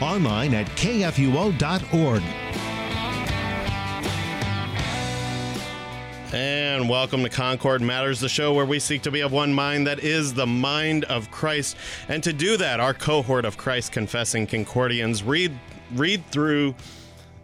online at kfuo.org. And welcome to Concord Matters, the show where we seek to be of one mind that is the mind of Christ. And to do that, our cohort of Christ confessing Concordians read read through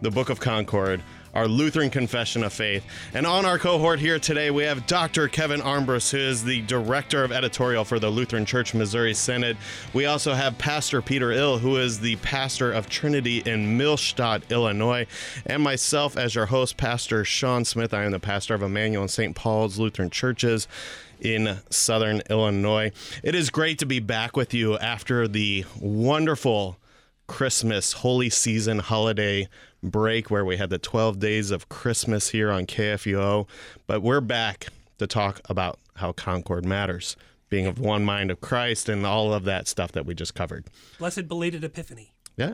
the Book of Concord, our Lutheran Confession of Faith. And on our cohort here today, we have Dr. Kevin Armbrust, who is the Director of Editorial for the Lutheran Church Missouri Synod. We also have Pastor Peter Ill, who is the pastor of Trinity in Millstadt, Illinois. And myself, as your host, Pastor Sean Smith. I am the pastor of Emmanuel and St. Paul's Lutheran Churches in southern Illinois. It is great to be back with you after the wonderful Christmas, holy season, holiday break where we had the 12 days of Christmas here on KFUO. But we're back to talk about how Concord matters, being of one mind of Christ, and all of that stuff that we just covered. Blessed belated Epiphany. Yeah,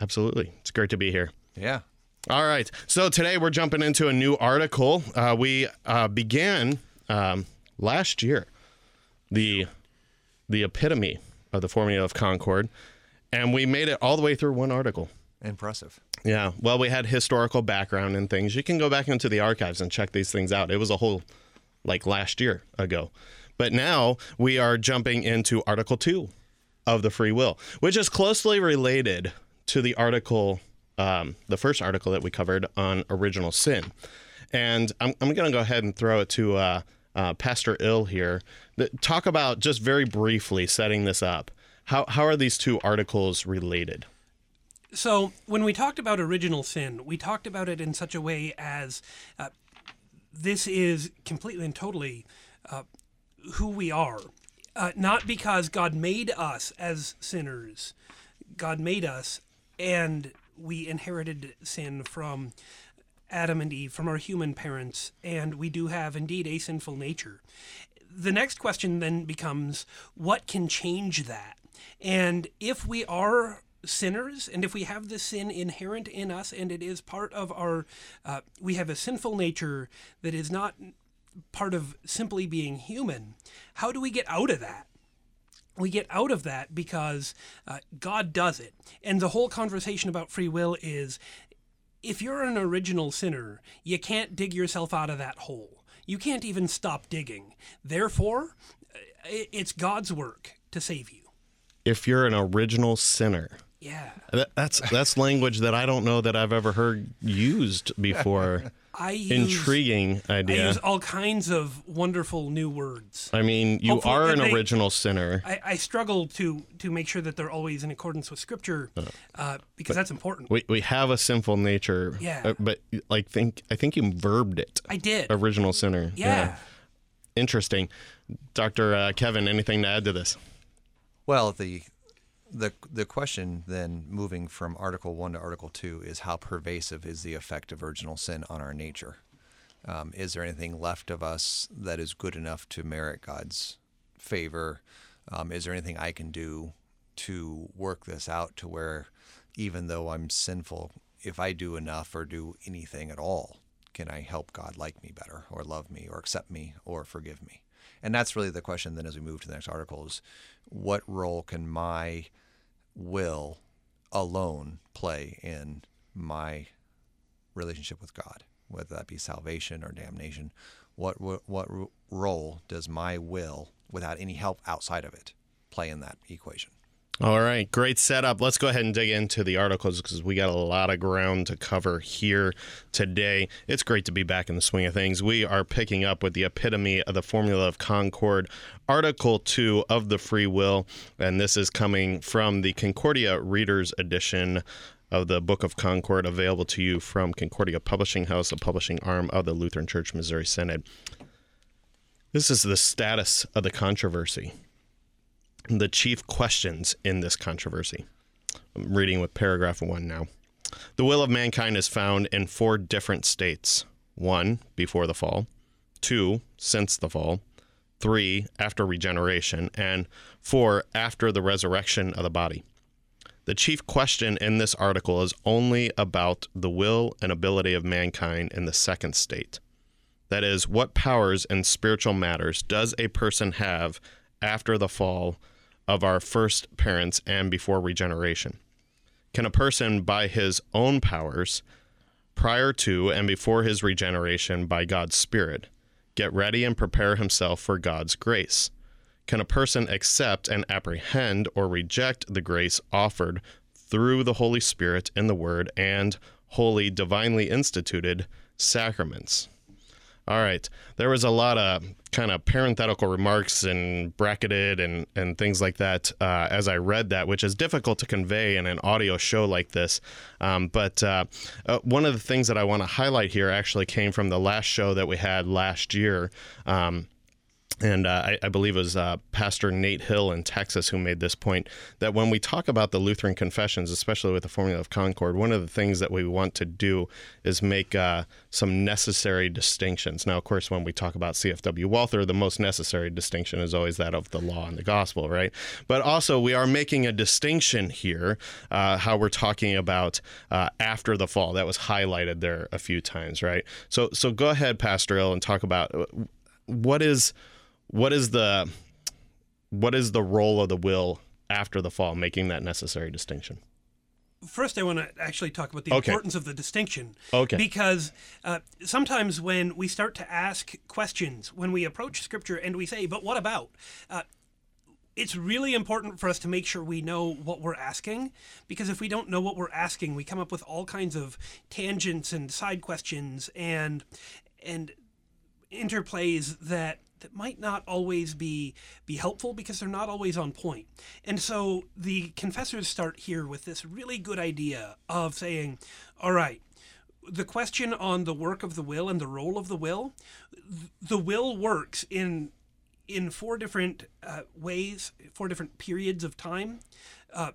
absolutely. It's great to be here. Yeah. All right. So today we're jumping into a new article. Uh, we uh, began um, last year the the epitome of the formula of Concord, and we made it all the way through one article. Impressive. Yeah. Well, we had historical background and things. You can go back into the archives and check these things out. It was a whole like last year ago. But now we are jumping into Article 2 of the free will, which is closely related to the article, um, the first article that we covered on original sin. And I'm, I'm going to go ahead and throw it to uh, uh, Pastor Ill here. That, talk about just very briefly setting this up. How, how are these two articles related? So, when we talked about original sin, we talked about it in such a way as uh, this is completely and totally uh, who we are. Uh, not because God made us as sinners, God made us and we inherited sin from Adam and Eve, from our human parents, and we do have indeed a sinful nature. The next question then becomes what can change that? And if we are sinners and if we have this sin inherent in us and it is part of our uh, we have a sinful nature that is not part of simply being human how do we get out of that? We get out of that because uh, god does it. And the whole conversation about free will is if you're an original sinner you can't dig yourself out of that hole. You can't even stop digging. Therefore uh, it's god's work to save you. If you're an original sinner yeah. That, that's that's language that I don't know that I've ever heard used before. I use, Intriguing idea. I use all kinds of wonderful new words. I mean, you Hopefully- are an and they- original sinner. I, I struggle to to make sure that they're always in accordance with Scripture, uh, because that's important. we, we have a sinful nature. Yeah. uh, but like think I think you verbed it. I did. Original sinner. Yeah. Interesting. Dr. Uh, Kevin, anything to add to this? Well, the the the question then moving from Article One to Article Two is how pervasive is the effect of original sin on our nature? Um, is there anything left of us that is good enough to merit God's favor? Um, is there anything I can do to work this out to where, even though I'm sinful, if I do enough or do anything at all, can I help God like me better, or love me, or accept me, or forgive me? And that's really the question then as we move to the next article is what role can my will alone play in my relationship with God, whether that be salvation or damnation? What what, what role does my will, without any help outside of it, play in that equation? All right, great setup. Let's go ahead and dig into the articles because we got a lot of ground to cover here today. It's great to be back in the swing of things. We are picking up with the epitome of the formula of Concord, Article 2 of the Free Will, and this is coming from the Concordia Reader's Edition of the Book of Concord, available to you from Concordia Publishing House, a publishing arm of the Lutheran Church Missouri Synod. This is the status of the controversy the chief questions in this controversy. I'm reading with paragraph one now. The will of mankind is found in four different states one, before the fall, two, since the fall, three, after regeneration, and four, after the resurrection of the body. The chief question in this article is only about the will and ability of mankind in the second state. That is, what powers and spiritual matters does a person have after the fall of our first parents and before regeneration? Can a person, by his own powers, prior to and before his regeneration by God's Spirit, get ready and prepare himself for God's grace? Can a person accept and apprehend or reject the grace offered through the Holy Spirit in the Word and holy, divinely instituted sacraments? All right. There was a lot of kind of parenthetical remarks and bracketed and, and things like that uh, as I read that, which is difficult to convey in an audio show like this. Um, but uh, uh, one of the things that I want to highlight here actually came from the last show that we had last year. Um, and uh, I, I, believe it was uh, Pastor Nate Hill in Texas who made this point that when we talk about the Lutheran confessions, especially with the Formula of Concord, one of the things that we want to do is make uh, some necessary distinctions. Now, of course, when we talk about CFW Walther, the most necessary distinction is always that of the law and the gospel, right? But also, we are making a distinction here, uh, how we're talking about uh, after the fall. That was highlighted there a few times, right? So, so go ahead, Pastor Ill, and talk about uh, what is what is the what is the role of the will after the fall, making that necessary distinction? First, I want to actually talk about the okay. importance of the distinction. Okay. Because uh, sometimes when we start to ask questions, when we approach Scripture and we say, "But what about?" Uh, it's really important for us to make sure we know what we're asking because if we don't know what we're asking we come up with all kinds of tangents and side questions and and interplays that that might not always be be helpful because they're not always on point. And so the confessors start here with this really good idea of saying, all right, the question on the work of the will and the role of the will, the will works in in four different uh, ways, four different periods of time. Uh,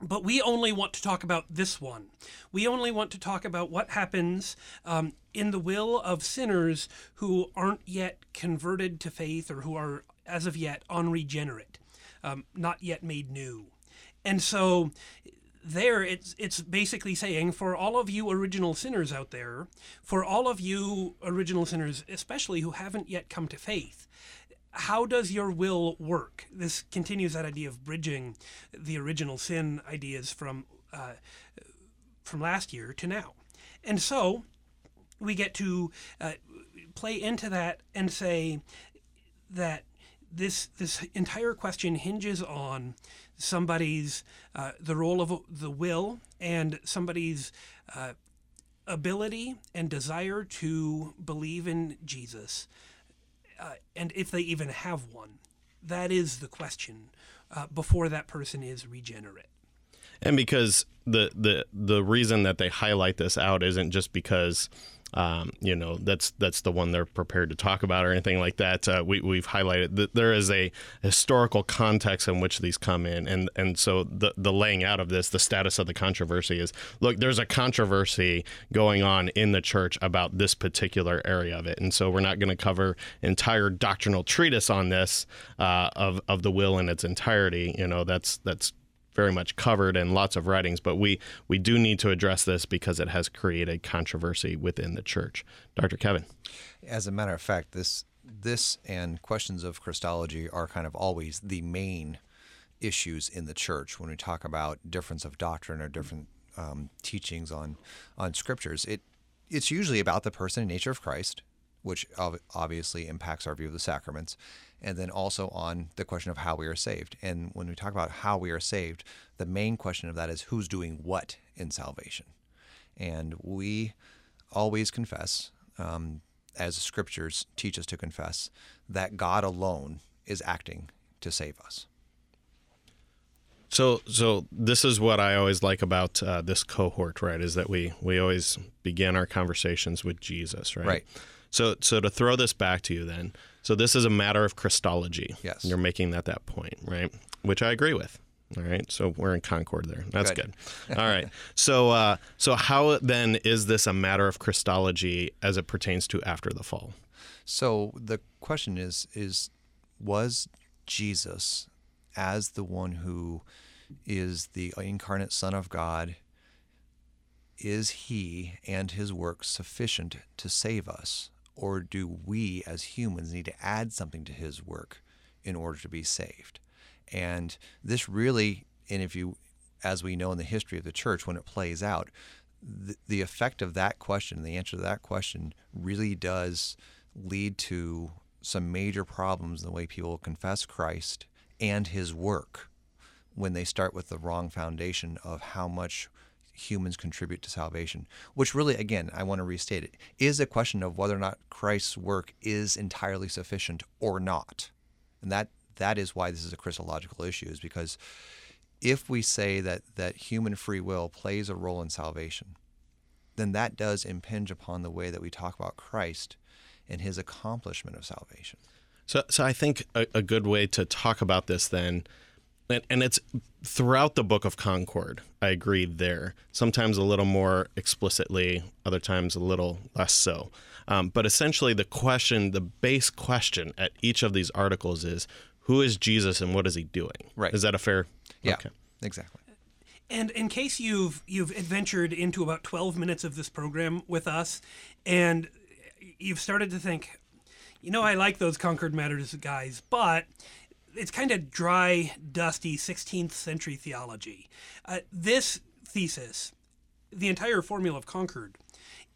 but we only want to talk about this one. We only want to talk about what happens um, in the will of sinners who aren't yet converted to faith or who are, as of yet, unregenerate, um, not yet made new. And so there it's it's basically saying for all of you original sinners out there for all of you original sinners especially who haven't yet come to faith how does your will work? This continues that idea of bridging the original sin ideas from uh, from last year to now, and so we get to uh, play into that and say that this this entire question hinges on somebody's uh, the role of the will and somebody's uh, ability and desire to believe in Jesus uh, and if they even have one. That is the question uh, before that person is regenerate. And because the the the reason that they highlight this out isn't just because um, you know that's that's the one they're prepared to talk about or anything like that. Uh, we we've highlighted that there is a historical context in which these come in, and and so the the laying out of this, the status of the controversy is look, there's a controversy going on in the church about this particular area of it, and so we're not going to cover entire doctrinal treatise on this uh, of of the will in its entirety. You know, that's that's very much covered in lots of writings, but we we do need to address this because it has created controversy within the church. Dr. Kevin. As a matter of fact, this this and questions of Christology are kind of always the main issues in the church when we talk about difference of doctrine or different um, teachings on on scriptures. It it's usually about the person and nature of Christ, which obviously impacts our view of the sacraments and then also on the question of how we are saved. And when we talk about how we are saved, the main question of that is who's doing what in salvation. And we always confess, um, as scriptures teach us to confess, that God alone is acting to save us. So, so this is what I always like about uh, this cohort, right? Is that we we always begin our conversations with Jesus, right? Right. So, so to throw this back to you, then, so this is a matter of Christology. Yes. You're making that that point, right? Which I agree with. All right, so we're in concord there. That's Good. good. All right, so uh, so how then is this a matter of Christology as it pertains to after the fall? So the question is is was Jesus as the one who is the incarnate son of God is he and his work sufficient to save us or do we as humans need to add something to his work in order to be saved? And this really and if you as we know in the history of the church when it plays out the, the effect of that question, the answer to that question, really does lead to some major problems in the way people confess Christ and his work when they start with the wrong foundation of how much humans contribute to salvation, which really, again, I want to restate it, is a question of whether or not Christ's work is entirely sufficient or not. And that that is why this is a Christological issue, is because if we say that, that human free will plays a role in salvation, then that does impinge upon the way that we talk about Christ and his accomplishment of salvation. So, so I think a, a good way to talk about this then, and, and it's throughout the Book of Concord. I agree there. Sometimes a little more explicitly, other times a little less so. Um, but essentially, the question, the base question at each of these articles is, who is Jesus and what is he doing? Right. Is that a fair? Yeah, Okay. exactly. And in case you've you've adventured into about 12 minutes of this program with us and you've started to think, you know, I like those Concord Matters guys, but it's kind of dry, dusty 16th century theology. Uh, this thesis, the entire formula of Concord,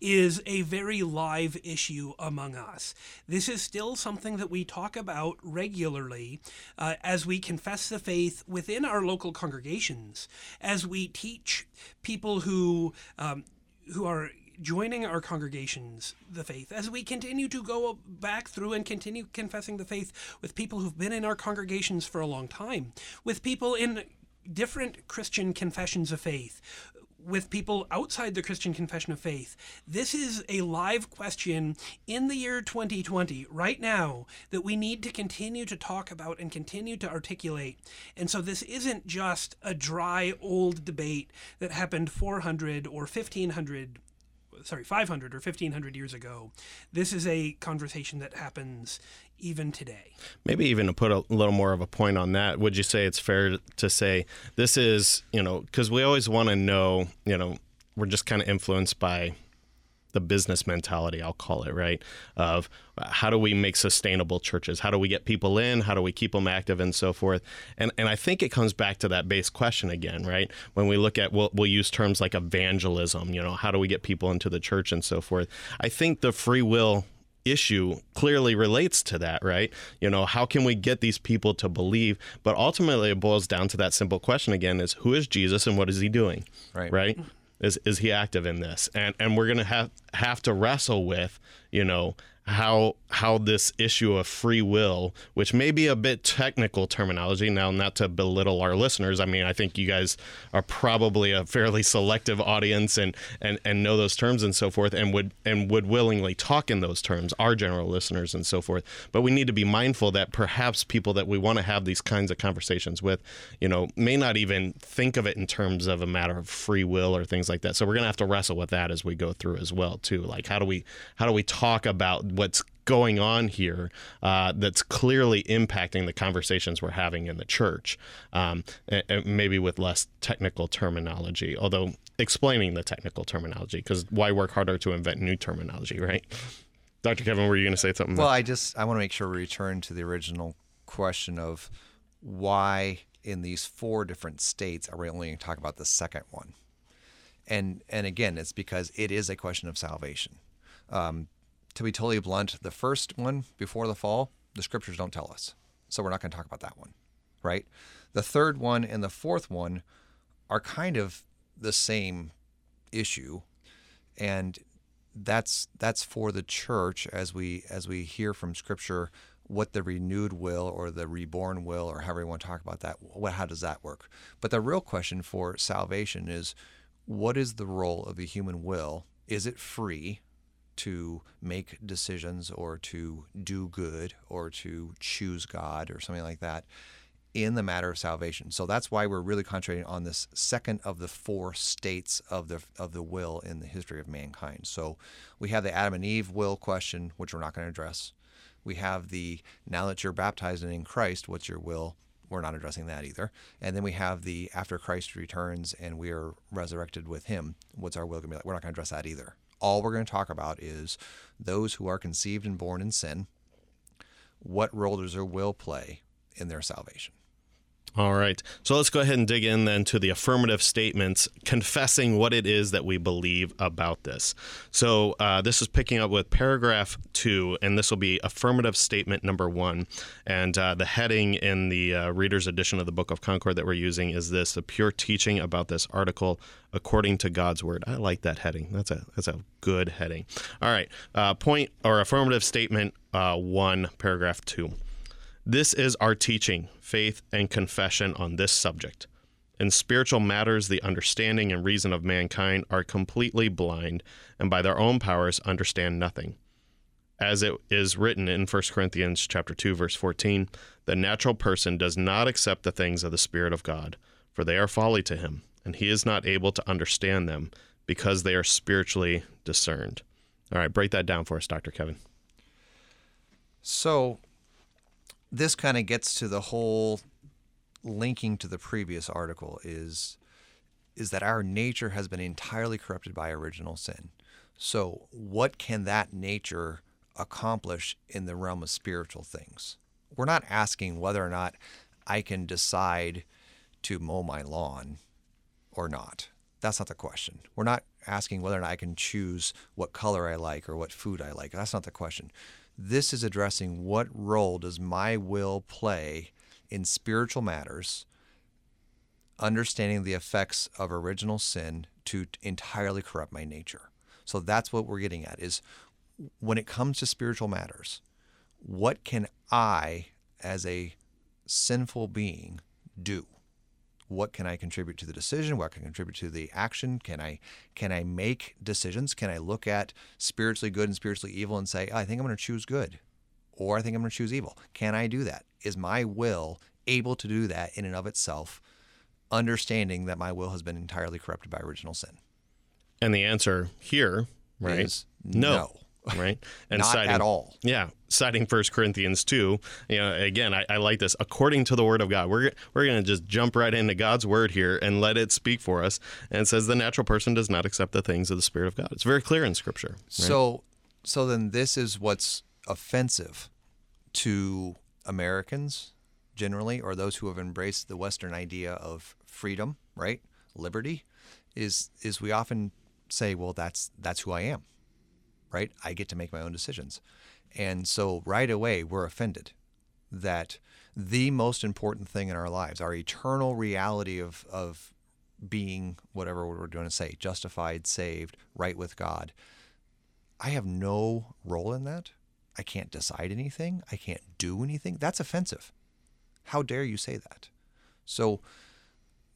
is a very live issue among us. This is still something that we talk about regularly uh, as we confess the faith within our local congregations, as we teach people who um, who are joining our congregations the faith as we continue to go back through and continue confessing the faith with people who've been in our congregations for a long time with people in different christian confessions of faith with people outside the Christian confession of faith. This is a live question in the year 2020, right now, that we need to continue to talk about and continue to articulate. And so this isn't just a dry old debate that happened 400 or 1500 sorry 500 or 1500 years ago this is a conversation that happens even today. Maybe even to put a little more of a point on that, would you say it's fair to say this is, you know, because we always want to know, you know, we're just kind of influenced by the business mentality, I'll call it, right? Of how do we make sustainable churches? How do we get people in? How do we keep them active and so forth? And and I think it comes back to that base question again, right? When we look at we'll, we'll use terms like evangelism, you know, how do we get people into the church and so forth? I think the free will issue clearly relates to that, right? You know, how can we get these people to believe? But ultimately, it boils down to that simple question again: is who is Jesus and what is he doing? Right. Right. Is is he active in this? And and we're gonna have have to wrestle with, you know, how how this issue of free will, which may be a bit technical terminology now, not to belittle our listeners. I mean, I think you guys are probably a fairly selective audience and and and know those terms and so forth, and would and would willingly talk in those terms, our general listeners and so forth. But we need to be mindful that perhaps people that we want to have these kinds of conversations with, you know, may not even think of it in terms of a matter of free will or things like that. So we're gonna have to wrestle with that as we go through as well, too. Like how do we how do we talk about what's going on here uh, that's clearly impacting the conversations we're having in the church, um, and, and maybe with less technical terminology, although explaining the technical terminology, because why work harder to invent new terminology, right? Dr. Kevin, were you going to say something? Well, I just I want to make sure we return to the original question of why in these four different states are we only going to talk about the second one? And and again, it's because it is a question of salvation. Um, to be totally blunt, the first one before the fall, the scriptures don't tell us, so we're not going to talk about that one, right? The third one and the fourth one are kind of the same issue, and that's that's for the church as we as we hear from scripture what the renewed will or the reborn will or however you want to talk about that what how does that work? But the real question for salvation is what is the role of the human will? Is it free to make decisions or to do good or to choose god or something like that in the matter of salvation. So that's why we're really concentrating on this second of the four states of the of the will in the history of mankind. So we have the Adam and Eve will question, which we're not going to address. We have the now that you're baptized and in Christ, what's your will? We're not addressing that either. And then we have the after Christ returns and we are resurrected with him, what's our will going to be like? We're not going to address that either. All we're going to talk about is those who are conceived and born in sin. What role does their will play in their salvation? All right. So let's go ahead and dig in then to the affirmative statements confessing what it is that we believe about this. So uh, this is picking up with paragraph two, and this will be affirmative statement number one. And uh, the heading in the uh, reader's edition of the Book of Concord that we're using is this the pure teaching about this article according to God's word. I like that heading. That's a that's a good heading. All right. Uh, point or affirmative statement uh, one, paragraph two. This is our teaching, faith, and confession on this subject. In spiritual matters, the understanding and reason of mankind are completely blind, and by their own powers understand nothing. As it is written in 1 Corinthians chapter 2 verse 14, the natural person does not accept the things of the spirit of God, for they are folly to him, and he is not able to understand them because they are spiritually discerned. All right, break that down for us, Dr. Kevin. So this kind of gets to the whole linking to the previous article is is that our nature has been entirely corrupted by original sin. So, what can that nature accomplish in the realm of spiritual things? We're not asking whether or not I can decide to mow my lawn or not. That's not the question. We're not asking whether or not I can choose what color I like or what food I like. That's not the question. This is addressing what role does my will play in spiritual matters, understanding the effects of original sin to entirely corrupt my nature. So that's what we're getting at is when it comes to spiritual matters, what can I as a sinful being do? What can I contribute to the decision? What can I contribute to the action? Can I can I make decisions? Can I look at spiritually good and spiritually evil and say, oh, I think I'm going to choose good, or I think I'm going to choose evil? Can I do that? Is my will able to do that in and of itself, understanding that my will has been entirely corrupted by original sin? And the answer here, right, is no. no right? And Not citing, at all. Yeah, citing First Corinthians two. You know, again, I, I, like this. According to the Word of God, we're we're going to just jump right into God's Word here and let it speak for us. And it says the natural person does not accept the things of the Spirit of God. It's very clear in Scripture. Right? So, so then this is what's offensive to Americans generally, or those who have embraced the Western idea of freedom, right, liberty, is is we often say, well, that's that's who I am right? I get to make my own decisions. And so right away, we're offended that the most important thing in our lives, our eternal reality of, of being whatever we're going to say, justified, saved, right with God, I have no role in that. I can't decide anything. I can't do anything. That's offensive. How dare you say that? So,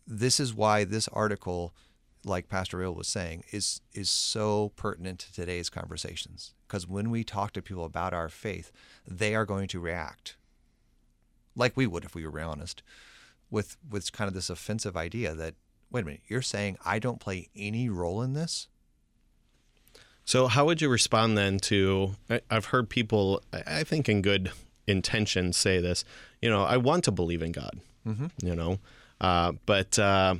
this is why this article like Pastor Ill was saying, is is so pertinent to today's conversations. Because when we talk to people about our faith, they are going to react like we would if we were real honest, with with kind of this offensive idea that wait a minute, you're saying I don't play any role in this? So how would you respond then to? I've heard people, I think in good intention, say this. You know, I want to believe in God. Mm-hmm. You know, uh, but uh,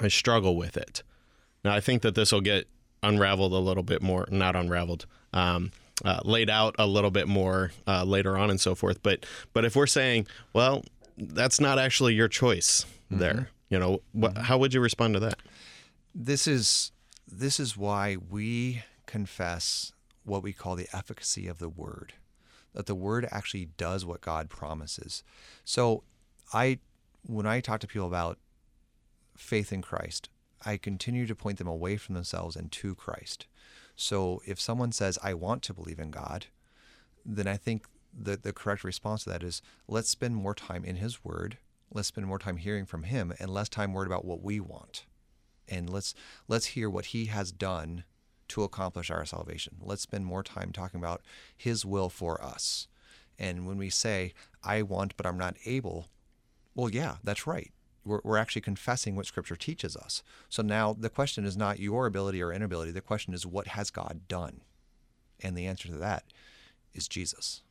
I struggle with it. Now, I think that this will get unraveled a little bit more, not unraveled, um, uh, laid out a little bit more uh, later on and so forth. But but if we're saying, well, that's not actually your choice mm-hmm. there, you know, wh- mm-hmm. how would you respond to that? This is this is why we confess what we call the efficacy of the word, that the word actually does what God promises. So I when I talk to people about faith in Christ, I continue to point them away from themselves and to Christ. So if someone says, I want to believe in God, then I think the, the correct response to that is let's spend more time in His Word. Let's spend more time hearing from Him and less time worried about what we want. And let's let's hear what He has done to accomplish our salvation. Let's spend more time talking about His will for us. And when we say, I want, but I'm not able, well, yeah, that's right. We're, we're actually confessing what Scripture teaches us. So now the question is not your ability or inability. The question is, what has God done? And the answer to that is Jesus.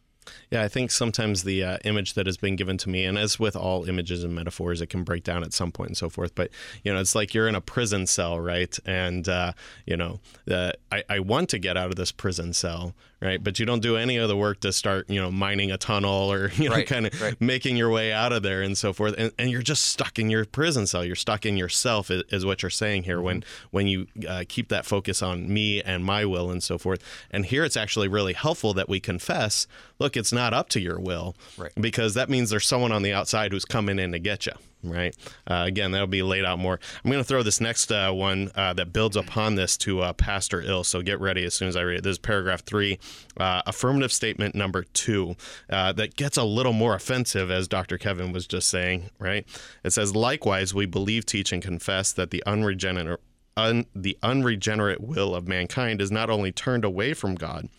Yeah, I think sometimes the uh, image that has been given to me, and as with all images and metaphors, it can break down at some point and so forth. But you know, it's like you're in a prison cell, right? And uh, you know, uh, I, I want to get out of this prison cell, right? But you don't do any of the work to start, you know, mining a tunnel or you know, Right, kind of right. making your way out of there and so forth. And, and you're just stuck in your prison cell. You're stuck in yourself, is, is what you're saying here. When Mm-hmm. when you uh, keep that focus on me and my will and so forth. And here, it's actually really helpful that we confess. Look, it's not up to your will, Right. Because that means there's someone on the outside who's coming in to get you. Right. Uh, again, that'll be laid out more. I'm going to throw this next uh, one uh, that builds upon this to uh, Pastor Ill. So get ready as soon as I read it. This is paragraph three, uh, affirmative statement number two, uh, that gets a little more offensive, as Dr. Kevin was just saying. Right. It says, likewise, we believe, teach, and confess that the unregenerate. Un, the unregenerate will of mankind is not only turned away from God,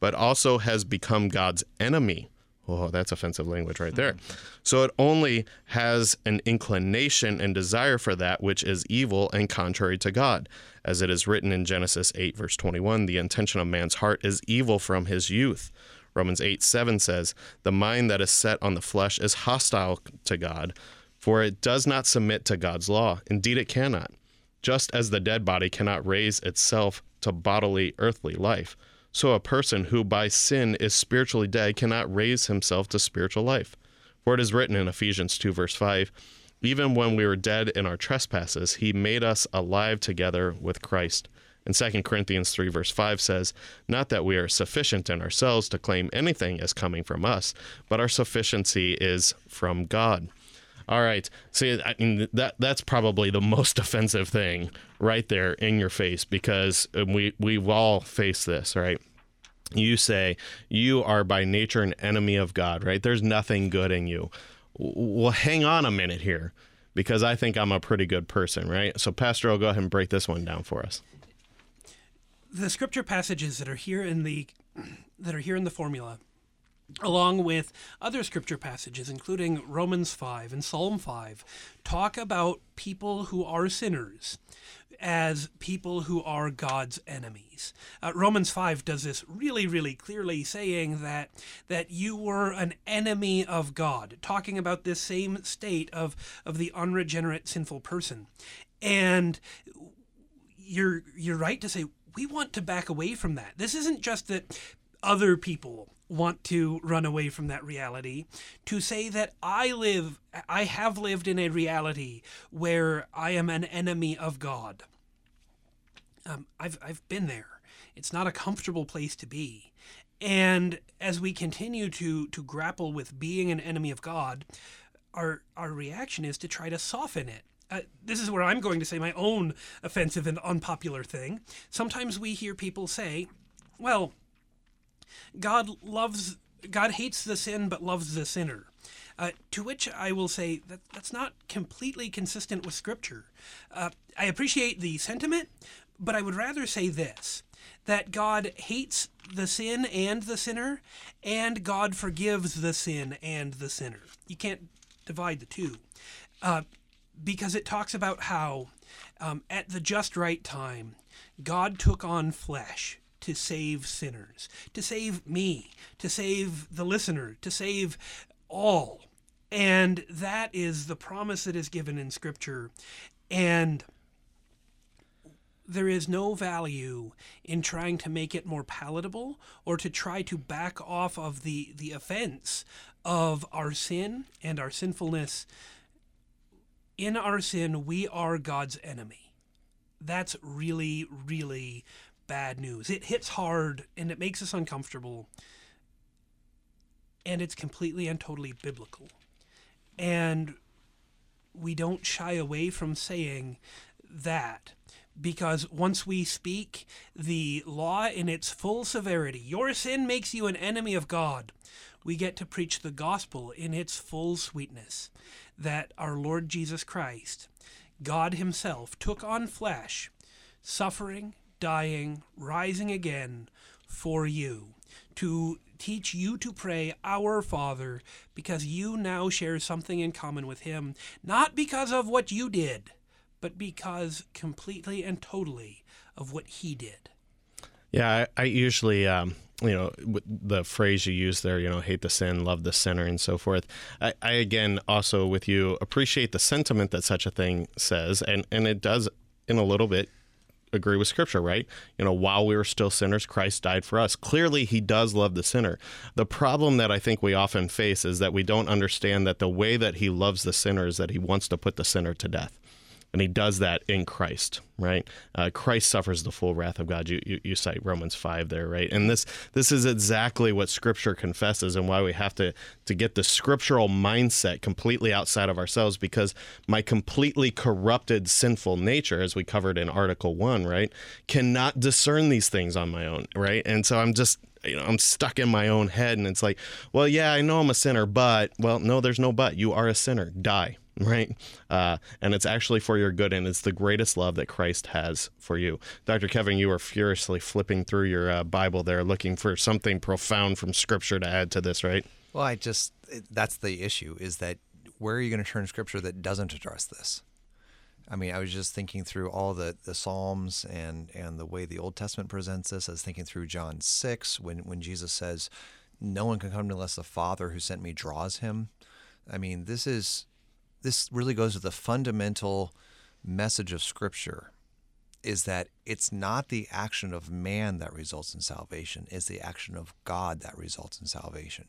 but also has become God's enemy. Oh, that's offensive language right there. Mm-hmm. So it only has an inclination and desire for that which is evil and contrary to God. As it is written in Genesis 8, verse 21, the intention of man's heart is evil from his youth. Romans 8, 7 says, The mind that is set on the flesh is hostile to God, for it does not submit to God's law. Indeed, it cannot. Just as the dead body cannot raise itself to bodily earthly life, so a person who by sin is spiritually dead cannot raise himself to spiritual life. For it is written in Ephesians 2, verse 5 Even when we were dead in our trespasses, he made us alive together with Christ. And 2 Corinthians 3, verse 5 says, Not that we are sufficient in ourselves to claim anything as coming from us, but our sufficiency is from God. All right. See, I mean, that that's probably the most offensive thing right there in your face because uh, we we've all faced this, right? You say you are by nature an enemy of God, right? There's nothing good in you. Well, hang on a minute here because I think I'm a pretty good person, right? So, Pastor, Ill go ahead and break this one down for us. the scripture passages that are here in the that are here in the formula along with other scripture passages including Romans 5 and Psalm 5 talk about people who are sinners as people who are God's enemies. Uh, Romans 5 does this really really clearly saying that that you were an enemy of God talking about this same state of of the unregenerate sinful person. And you're you're right to say we want to back away from that. This isn't just that other people want to run away from that reality. To say that I live I have lived in a reality where I am an enemy of God. Um, I've I've been there. It's not a comfortable place to be. And as we continue to to grapple with being an enemy of God, our our reaction is to try to soften it. Uh, this is where I'm going to say my own offensive and unpopular thing. Sometimes we hear people say, "Well, God loves God hates the sin but loves the sinner." Uh, to which I will say that that's not completely consistent with Scripture. Uh, I appreciate the sentiment, but I would rather say this that God hates the sin and the sinner, and God forgives the sin and the sinner. You can't divide the two. Uh, because it talks about how um, at the just right time, God took on flesh to save sinners, to save me, to save the listener, to save all. And that is the promise that is given in Scripture. And there is no value in trying to make it more palatable or to try to back off of the, the offense of our sin and our sinfulness. In our sin, we are God's enemy. That's really, really bad news. It hits hard and it makes us uncomfortable. And it's completely and totally biblical. And we don't shy away from saying that because once we speak the law in its full severity, your sin makes you an enemy of God, we get to preach the gospel in its full sweetness that our Lord Jesus Christ, God Himself, took on flesh, suffering, dying, rising again for you. To, teach you to pray, Our Father, because you now share something in common with Him, not because of what you did, but because completely and totally of what He did. Yeah, I, I usually, um, you know, the phrase you use there, you know, hate the sin, love the sinner, and so forth. I, I again also with you appreciate the sentiment that such a thing says, and and it does in a little bit agree with scripture, right? You know, while we were still sinners, Christ died for us. Clearly, he does love the sinner. The problem that I think we often face is that we don't understand that the way that he loves the sinner is that he wants to put the sinner to death and he does that in Christ, right? Uh, Christ suffers the full wrath of God. You, you, you cite Romans five there, right? And this this is exactly what Scripture confesses, and why we have to to get the scriptural mindset completely outside of ourselves, because my completely corrupted sinful nature, as we covered in Article One, right, cannot discern these things on my own, right? And so I'm just you know i'm stuck in my own head and it's like well yeah i know i'm a sinner but well no there's no but you are a sinner die right? Uh, and it's actually for your good, and it's the greatest love that Christ has for you. Dr. Kevin, you were furiously flipping through your uh, Bible there, looking for something profound from Scripture to add to this, right? Well, I just, that's the issue is that where are you going to turn Scripture that doesn't address this? I mean, I was just thinking through all the, the Psalms and, and the way the Old Testament presents this. I was thinking through John 6 when, when Jesus says, No one can come unless the Father who sent me draws him. I mean, this is this really goes to the fundamental message of Scripture is that it's not the action of man that results in salvation, it's the action of God that results in salvation.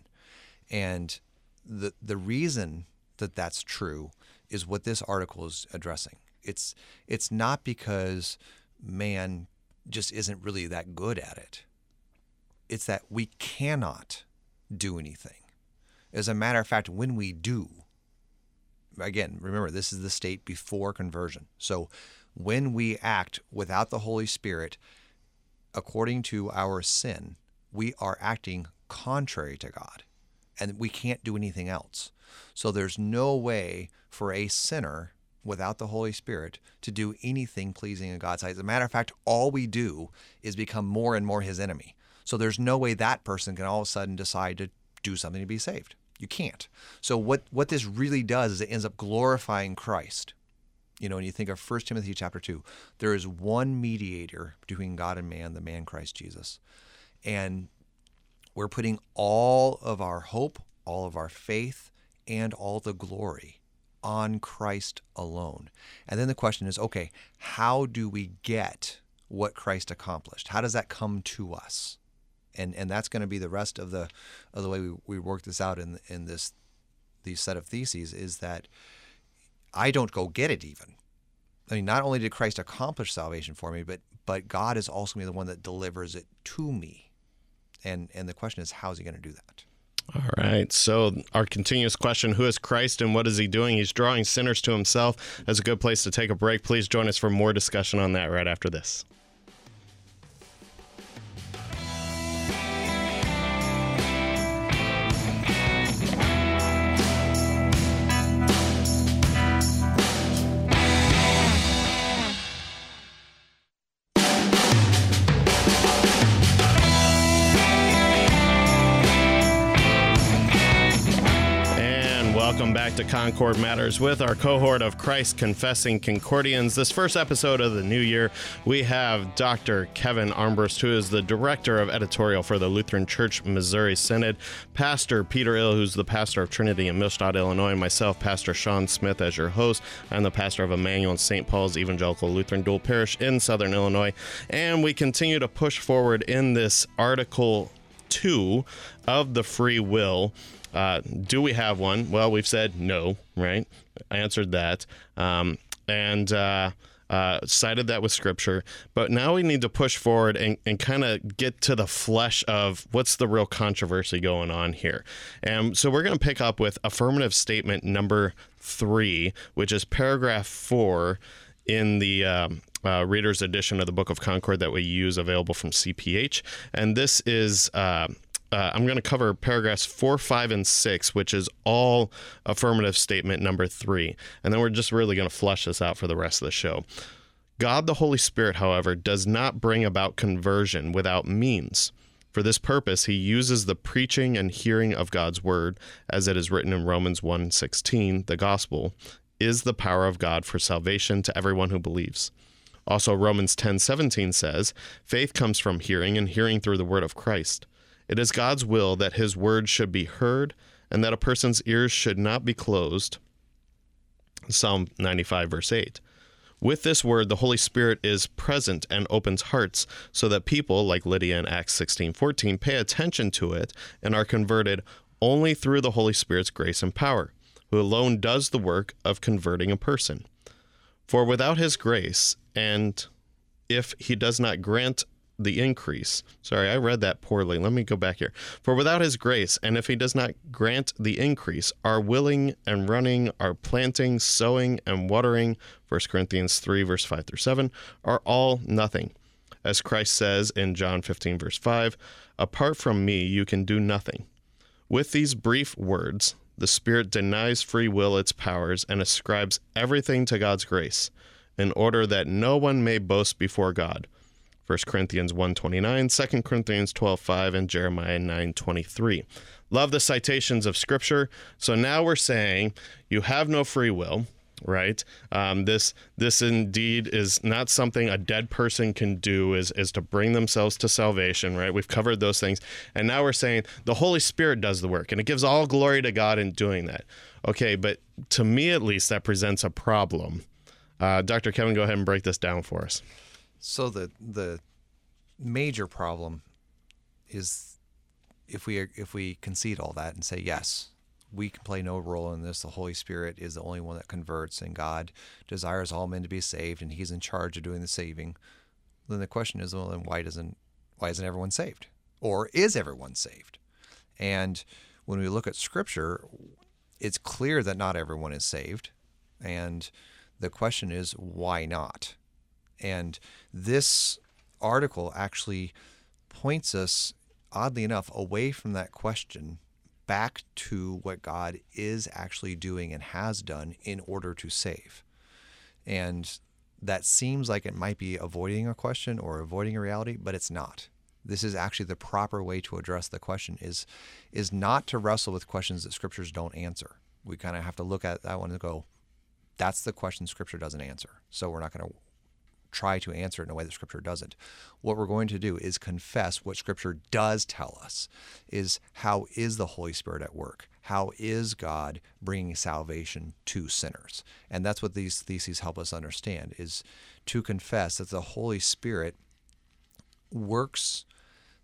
And the the reason that that's true is what this article is addressing. It's it's not because man just isn't really that good at it. It's that we cannot do anything. As a matter of fact, when we do, again, remember, this is the state before conversion. So when we act without the Holy Spirit, according to our sin, we are acting contrary to God and we can't do anything else. So there's no way for a sinner without the Holy Spirit to do anything pleasing in God's sight. As a matter of fact, all we do is become more and more his enemy. So there's no way that person can all of a sudden decide to do something to be saved. You can't. So what what this really does is it ends up glorifying Christ. You know, when you think of 1 Timothy chapter 2, there is one mediator between God and man, the man Christ Jesus. And we're putting all of our hope, all of our faith, and all the glory on Christ alone. And then the question is okay, how do we get what Christ accomplished? How does that come to us? And and that's going to be the rest of the of the way we, we work this out in in this these set of theses is that I don't go get it even. I mean, not only did Christ accomplish salvation for me, but but God is also the one that delivers it to me. And and the question is, how is He going to do that? All right. So, our continuous question Who is Christ and what is he doing? He's drawing sinners to himself. That's a good place to take a break. Please join us for more discussion on that right after this. To Concord Matters with our cohort of Christ Confessing Concordians. This first episode of the new year, we have Dr. Kevin Armbrust, who is the director of editorial for the Lutheran Church Missouri Synod, Pastor Peter Ill, who's the pastor of Trinity in Millstadt, Illinois, and myself, Pastor Sean Smith, as your host. I'm the pastor of Emmanuel and St. Paul's Evangelical Lutheran Dual Parish in Southern Illinois. And we continue to push forward in this Article 2 of the Free Will. Uh, do we have one? Well, we've said no, right? I answered that. Um, and uh, uh, cited that with scripture. But now we need to push forward and, and kind of get to the flesh of what's the real controversy going on here. And so we're going to pick up with affirmative statement number three, which is paragraph four in the. Um, uh, reader's edition of the Book of Concord that we use available from CPH. And this is uh, uh, I'm going to cover paragraphs four, five, and six, which is all affirmative statement number three. And then we're just really going to flush this out for the rest of the show. God the Holy Spirit, however, does not bring about conversion without means. For this purpose, he uses the preaching and hearing of God's word, as it is written in Romans 1:16, the gospel is the power of God for salvation to everyone who believes. Also Romans 10:17 says, faith comes from hearing and hearing through the word of Christ. It is God's will that his word should be heard and that a person's ears should not be closed. Psalm 95 verse 8. With this word, the Holy Spirit is present and opens hearts so that people, like Lydia in Acts 16:14, pay attention to it and are converted only through the Holy Spirit's grace and power, who alone does the work of converting a person. For without his grace, and if he does not grant the increase. Sorry, I read that poorly. Let me go back here. For without his grace, and if he does not grant the increase, our willing and running, our planting, sowing, and watering, 1 Corinthians 3, verse 5 through 7, are all nothing. As Christ says in John 15, verse 5, apart from me, you can do nothing. With these brief words, the Spirit denies free will its powers and ascribes everything to God's grace, in order that no one may boast before God. 1 Corinthians 1.29, 2 Corinthians 12.5, and Jeremiah 9.23. Love the citations of Scripture. So now we're saying you have no free will, right? Um, this this indeed is not something a dead person can do is is to bring themselves to salvation, right? We've covered those things, and now we're saying the Holy Spirit does the work, and it gives all glory to God in doing that. Okay, but to me at least, that presents a problem. Uh, Dr. Kevin, go ahead and break this down for us. So the the major problem is if we if we concede all that and say yes, we can play no role in this. The Holy Spirit is the only one that converts, and God desires all men to be saved, and He's in charge of doing the saving. Then the question is, well, then why doesn't why isn't everyone saved, or is everyone saved? And when we look at Scripture, it's clear that not everyone is saved, and the question is why not? And this article actually points us, oddly enough, away from that question back to what God is actually doing and has done in order to save. And that seems like it might be avoiding a question or avoiding a reality, but it's not. This is actually the proper way to address the question is is not to wrestle with questions that scriptures don't answer. We kind of have to look at that one and go, that's the question scripture doesn't answer. So we're not going to try to answer it in a way that scripture doesn't. What we're going to do is confess what scripture does tell us is how is the holy spirit at work? How is god bringing salvation to sinners? And that's what these theses help us understand is to confess that the holy spirit works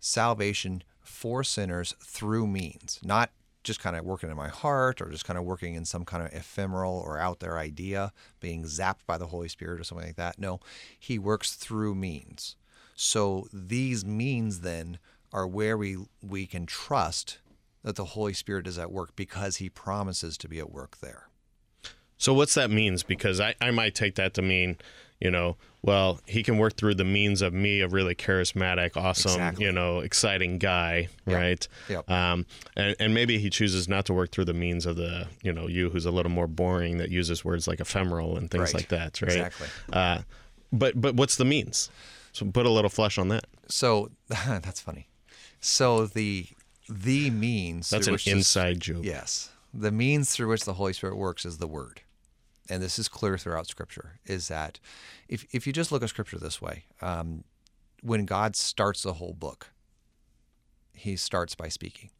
salvation for sinners through means not just kind of working in my heart or just kind of working in some kind of ephemeral or out there idea, being zapped by the Holy Spirit or something like that. No, he works through means. So these means then are where we we can trust that the Holy Spirit is at work because he promises to be at work there. So what's that means? Because I, I might take that to mean, you know, well, he can work through the means of me, a really charismatic, awesome, exactly. you know, exciting guy, yep. right? Yep. Um, and, and maybe he chooses not to work through the means of the, you know, you who's a little more boring that uses words like ephemeral and things right. like that, right? Exactly. Uh, but but what's the means? So put a little flesh on that. So that's funny. So the the means that's an inside joke. Yes, the means through which the Holy Spirit works is the Word and this is clear throughout Scripture, is that if, if you just look at Scripture this way, um, when God starts the whole book, he starts by speaking.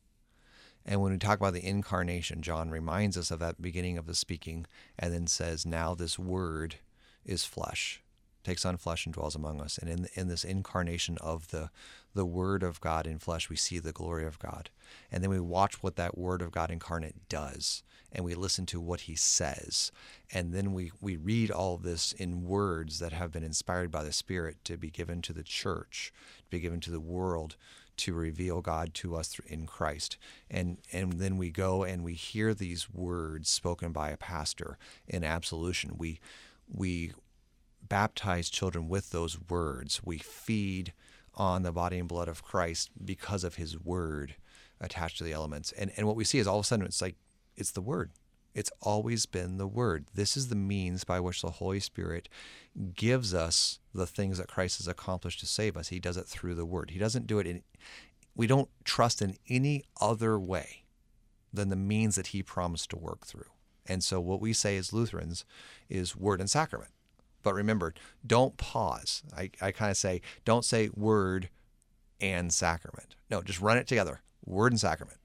And when we talk about the incarnation, John reminds us of that beginning of the speaking and then says, Now this word is flesh, takes on flesh and dwells among us. And in, in this incarnation of the, the Word of God in flesh, we see the glory of God. And then we watch what that Word of God incarnate does and we listen to what he says. And then we, we read all this in words that have been inspired by the Spirit to be given to the church, to be given to the world, to reveal God to us in Christ. And, and then we go and we hear these words spoken by a pastor in absolution. We, we baptize children with those words. We feed on the body and blood of Christ because of his word attached to the elements. And, and what we see is all of a sudden it's like it's the Word. It's always been the Word. This is the means by which the Holy Spirit gives us the things that Christ has accomplished to save us. He does it through the Word. He doesn't do it in, we don't trust in any other way than the means that he promised to work through. And so what we say as Lutherans is word and sacrament. But remember, don't pause. I, I kind of say, don't say word and sacrament. No, just run it together. Word and sacrament.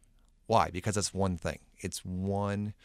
Why? Because it's one thing. It's one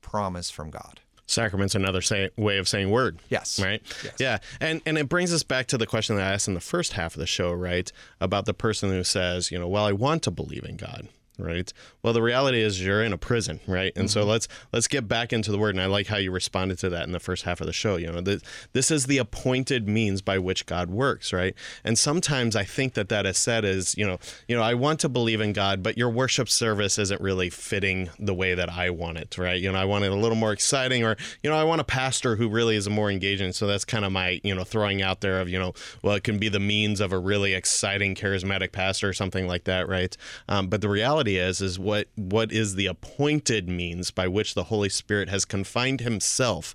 promise from God. Sacrament's another say, way of saying word. Yes. Right? Yes. Yeah. And and it brings us back to the question that I asked in the first half of the show, right? About the person who says, you know, well, I want to believe in God right? Well the reality is you're in a prison right? And mm-hmm. so let's let's get back into the word and i like how you responded to that in the first half of the show you know this, this is the appointed means by which god works right? And sometimes i think that that is said as you know you know i want to believe in god but your worship service isn't really fitting the way that i want it right? You know i want it a little more exciting or you know i want a pastor who really is more engaging. So that's kind of my you know throwing out there of you know well it can be the means of a really exciting charismatic pastor or something like that right? Um, but the reality reality is is what what is the appointed means by which the Holy Spirit has confined himself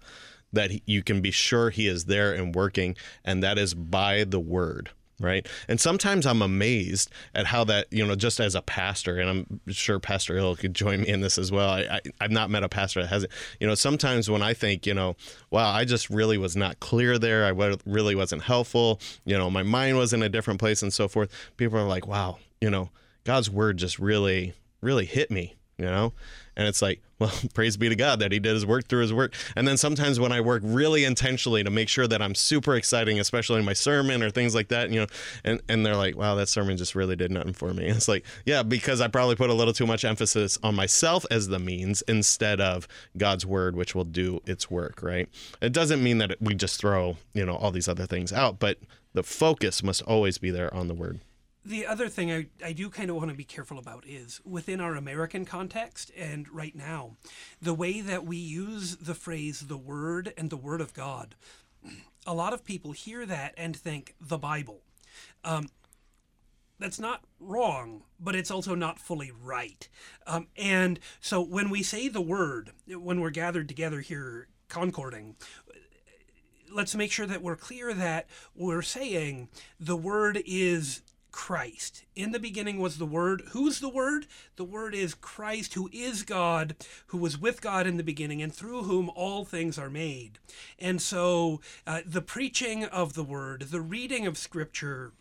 that you can be sure he is there and working and that is by the word right? And sometimes i'm amazed at how that you know just as a pastor and i'm sure pastor Ill could join me in this as well I, I have not met a pastor that hasn't you know sometimes when i think you know wow i just really was not clear there i really wasn't helpful you know my mind was in a different place and so forth people are like wow you know God's word just really, really hit me, you know? And it's like, well, praise be to God that He did His work through His work. And then sometimes when I work really intentionally to make sure that I'm super exciting, especially in my sermon or things like that, you know, and, and they're like, wow, that sermon just really did nothing for me. It's like, yeah, because I probably put a little too much emphasis on myself as the means instead of God's word, which will do its work, right? It doesn't mean that we just throw, you know, all these other things out, but the focus must always be there on the word the other thing I, I do kind of want to be careful about is within our American context and right now, the way that we use the phrase the Word and the Word of God. A lot of people hear that and think the Bible. Um, that's not wrong, but it's also not fully right. Um, and so when we say the Word, when we're gathered together here concording, let's make sure that we're clear that we're saying the Word is Christ. In the beginning was the Word. Who's the Word? The Word is Christ, who is God, who was with God in the beginning, and through whom all things are made. And so uh, the preaching of the Word, the reading of Scripture,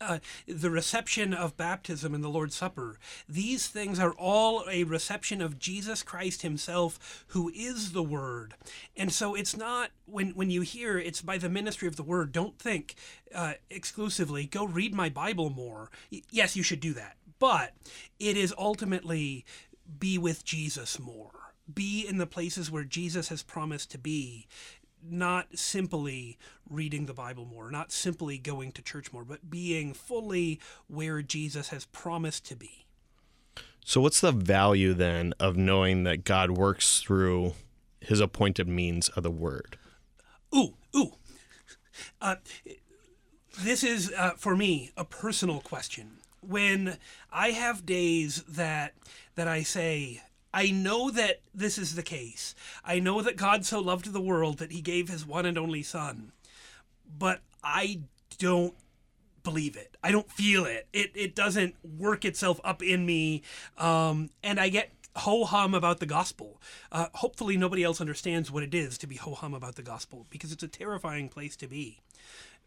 uh, the reception of baptism and the Lord's Supper. These things are all a reception of Jesus Christ Himself, who is the Word. And so it's not, when, when you hear it's by the ministry of the Word, don't think uh, exclusively, go read my Bible more. Y- yes, you should do that. But it is ultimately be with Jesus more be in the places where Jesus has promised to be not simply reading the Bible more, not simply going to church more, but being fully where Jesus has promised to be. So, what's the value then of knowing that God works through his appointed means of the word? Ooh, ooh. Uh, this is, uh, for me, a personal question. When I have days that that I say, I know that this is the case. I know that God so loved the world that he gave his one and only son. But I don't believe it. I don't feel it. It it doesn't work itself up in me. Um, and I get ho hum about the gospel. Uh, hopefully, nobody else understands what it is to be ho hum about the gospel because it's a terrifying place to be.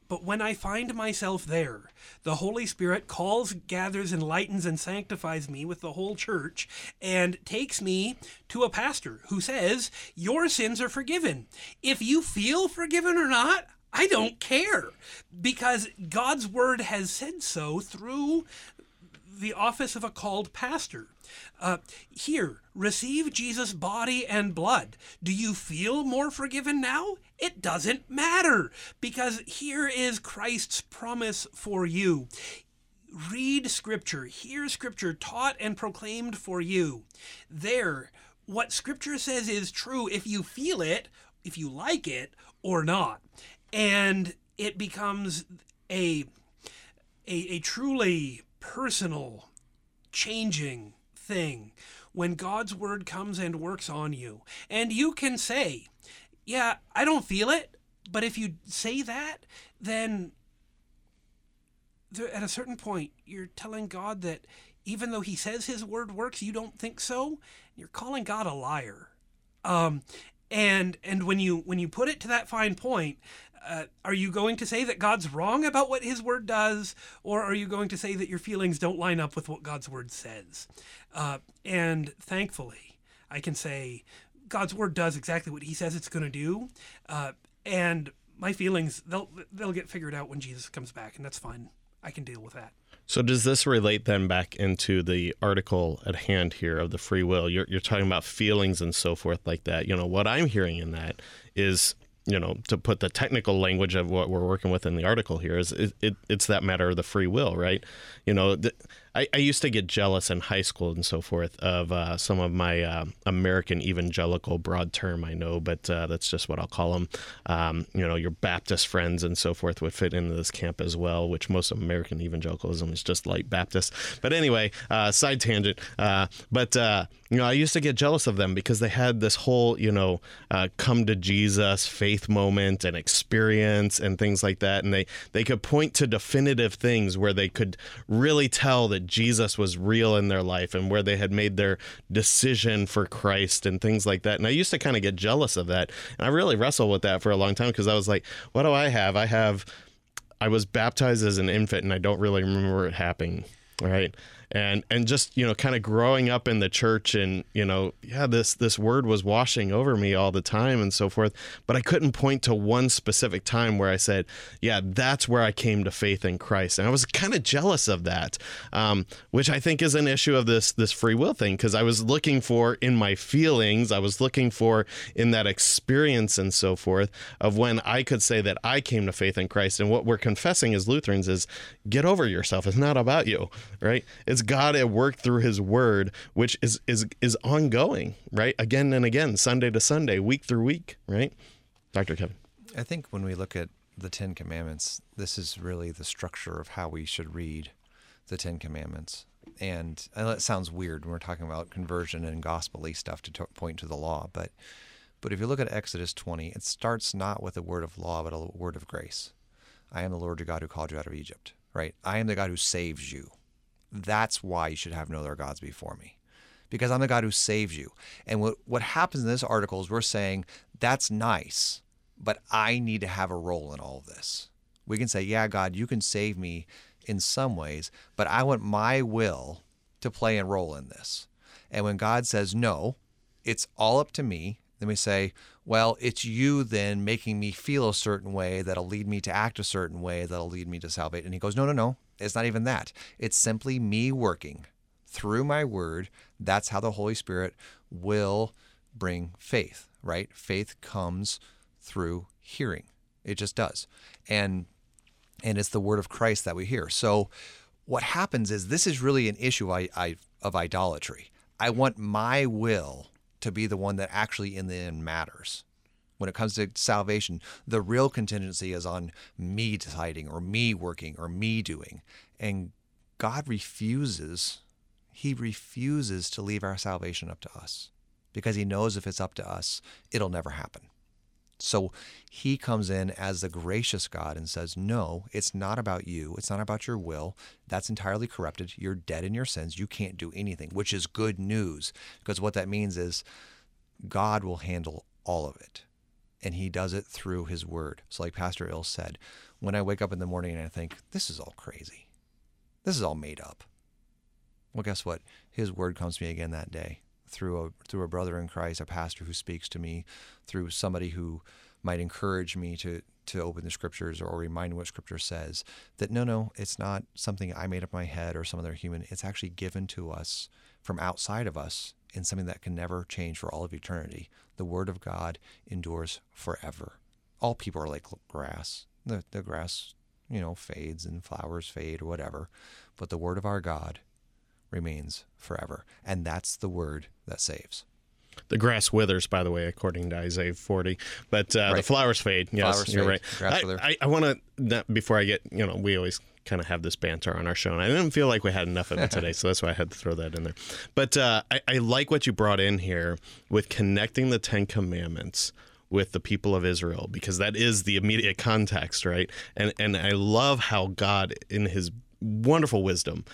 But when I find myself there, the Holy Spirit calls, gathers, enlightens, and sanctifies me with the whole church and takes me to a pastor who says, Your sins are forgiven. If you feel forgiven or not, I don't care because God's word has said so through the office of a called pastor. Uh, here, receive Jesus' body and blood. Do you feel more forgiven now? It doesn't matter because here is Christ's promise for you. Read Scripture, hear Scripture taught and proclaimed for you. There, what Scripture says is true if you feel it, if you like it, or not. And it becomes a, a, a truly personal, changing thing when God's word comes and works on you. And you can say, Yeah, I don't feel it. But if you say that, then at a certain point, you're telling God that even though He says His word works, you don't think so. You're calling God a liar. Um, and and when you when you put it to that fine point, uh, are you going to say that God's wrong about what His word does, or are you going to say that your feelings don't line up with what God's word says? Uh, and thankfully, I can say God's word does exactly what He says it's going to do, uh, and my feelings they'll they'll get figured out when Jesus comes back, and that's fine. I can deal with that. So does this relate then back into the article at hand here of the free will? You're you're talking about feelings and so forth like that. You know what I'm hearing in that is you know to put the technical language of what we're working with in the article here is it, it it's that matter of the free will, right? You know. The, I, I used to get jealous in high school and so forth of uh, some of my uh, American evangelical broad term I know, but uh, that's just what I'll call them. Um, you know, your Baptist friends and so forth would fit into this camp as well, which most of American evangelicalism is just like Baptist. But anyway, uh, side tangent. Uh, but uh, you know, I used to get jealous of them because they had this whole you know come to Jesus faith moment and experience and things like that, and they they could point to definitive things where they could really tell that Jesus was real in their life and where they had made their decision for Christ and things like that. And I used to kind of get jealous of that. And I really wrestled with that for a long time because I was like, what do I have? I have, I was baptized as an infant and I don't really remember it happening. Right and and just you know kind of growing up in the church and you know yeah this this word was washing over me all the time and so forth but i couldn't point to one specific time where i said yeah that's where i came to faith in christ. And i was kind of jealous of that um, which i think is an issue of this this free will thing because i was looking for in my feelings i was looking for in that experience and so forth of when i could say that i came to faith in christ. And what we're confessing as lutherans is get over yourself. It's not about you right? It's it's God at work through His Word, which is is is ongoing, right? Again and again, Sunday to Sunday, week through week, right? Doctor Kevin. I think when we look at the Ten Commandments, this is really the structure of how we should read the Ten Commandments. And I know it sounds weird when we're talking about conversion and gospel stuff to t- point to the law, but but if you look at Exodus 20, it starts not with a word of law, but a word of grace. I am the Lord your God who called you out of Egypt, right? I am the God who saves you. That's why you should have no other gods before me. Because I'm the God who saves you. And what, what happens in this article is we're saying, that's nice, but I need to have a role in all of this. We can say, yeah, God, you can save me in some ways, but I want my will to play a role in this. And when God says, no, it's all up to me, then we say, well, it's you then making me feel a certain way that'll lead me to act a certain way that'll lead me to salvation. And he goes, no, no, no, it's not even that. It's simply me working through my word. That's how the Holy Spirit will bring faith, right? Faith comes through hearing. It just does. And and it's the word of Christ that we hear. So what happens is this is really an issue I, I, of idolatry. I want my will to be the one that actually in the end matters when it comes to salvation, the real contingency is on me deciding or me working or me doing. And God refuses, He refuses to leave our salvation up to us because He knows if it's up to us, it'll never happen. So he comes in as the gracious God and says, No, it's not about you. It's not about your will. That's entirely corrupted. You're dead in your sins. You can't do anything, which is good news because what that means is God will handle all of it and he does it through his word. So, like Pastor Ill said, when I wake up in the morning and I think, this is all crazy, this is all made up. Well, guess what? His word comes to me again that day through a through a brother in Christ, a pastor who speaks to me, through somebody who might encourage me to to open the scriptures or remind me what scripture says. That no, no, it's not something I made up my head or some other human. It's actually given to us from outside of us in something that can never change for all of eternity. The Word of God endures forever. All people are like grass. The, the grass, you know, fades and flowers fade or whatever. But the Word of our God remains forever. And that's the Word that saves. The grass withers, by the way, according to Isaiah 40. But uh, right. the flowers fade. Yes, flowers you're fade. right. I, I, I want to, before I get, you know, we always kind of have this banter on our show, and I didn't feel like we had enough of it today, so that's why I had to throw that in there. But uh, I, I like what you brought in here with connecting the Ten Commandments with the people of Israel because that is the immediate context, right? And and I love how God in his wonderful wisdom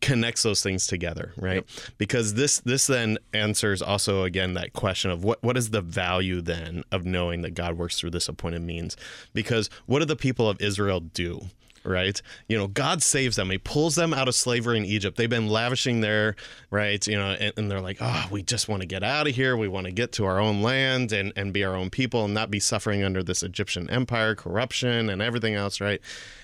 connects those things together, right? Because this this then answers also again that question of what what is the value then of knowing that God works through this appointed means? Because what do the people of Israel do? right? You know, God saves them. He pulls them out of slavery in Egypt. They've been lavishing there, right? You know, and, and they're like, oh, we just want to get out of here. We want to get to our own land and, and be our own people and not be suffering under this Egyptian empire, corruption, and everything else, right?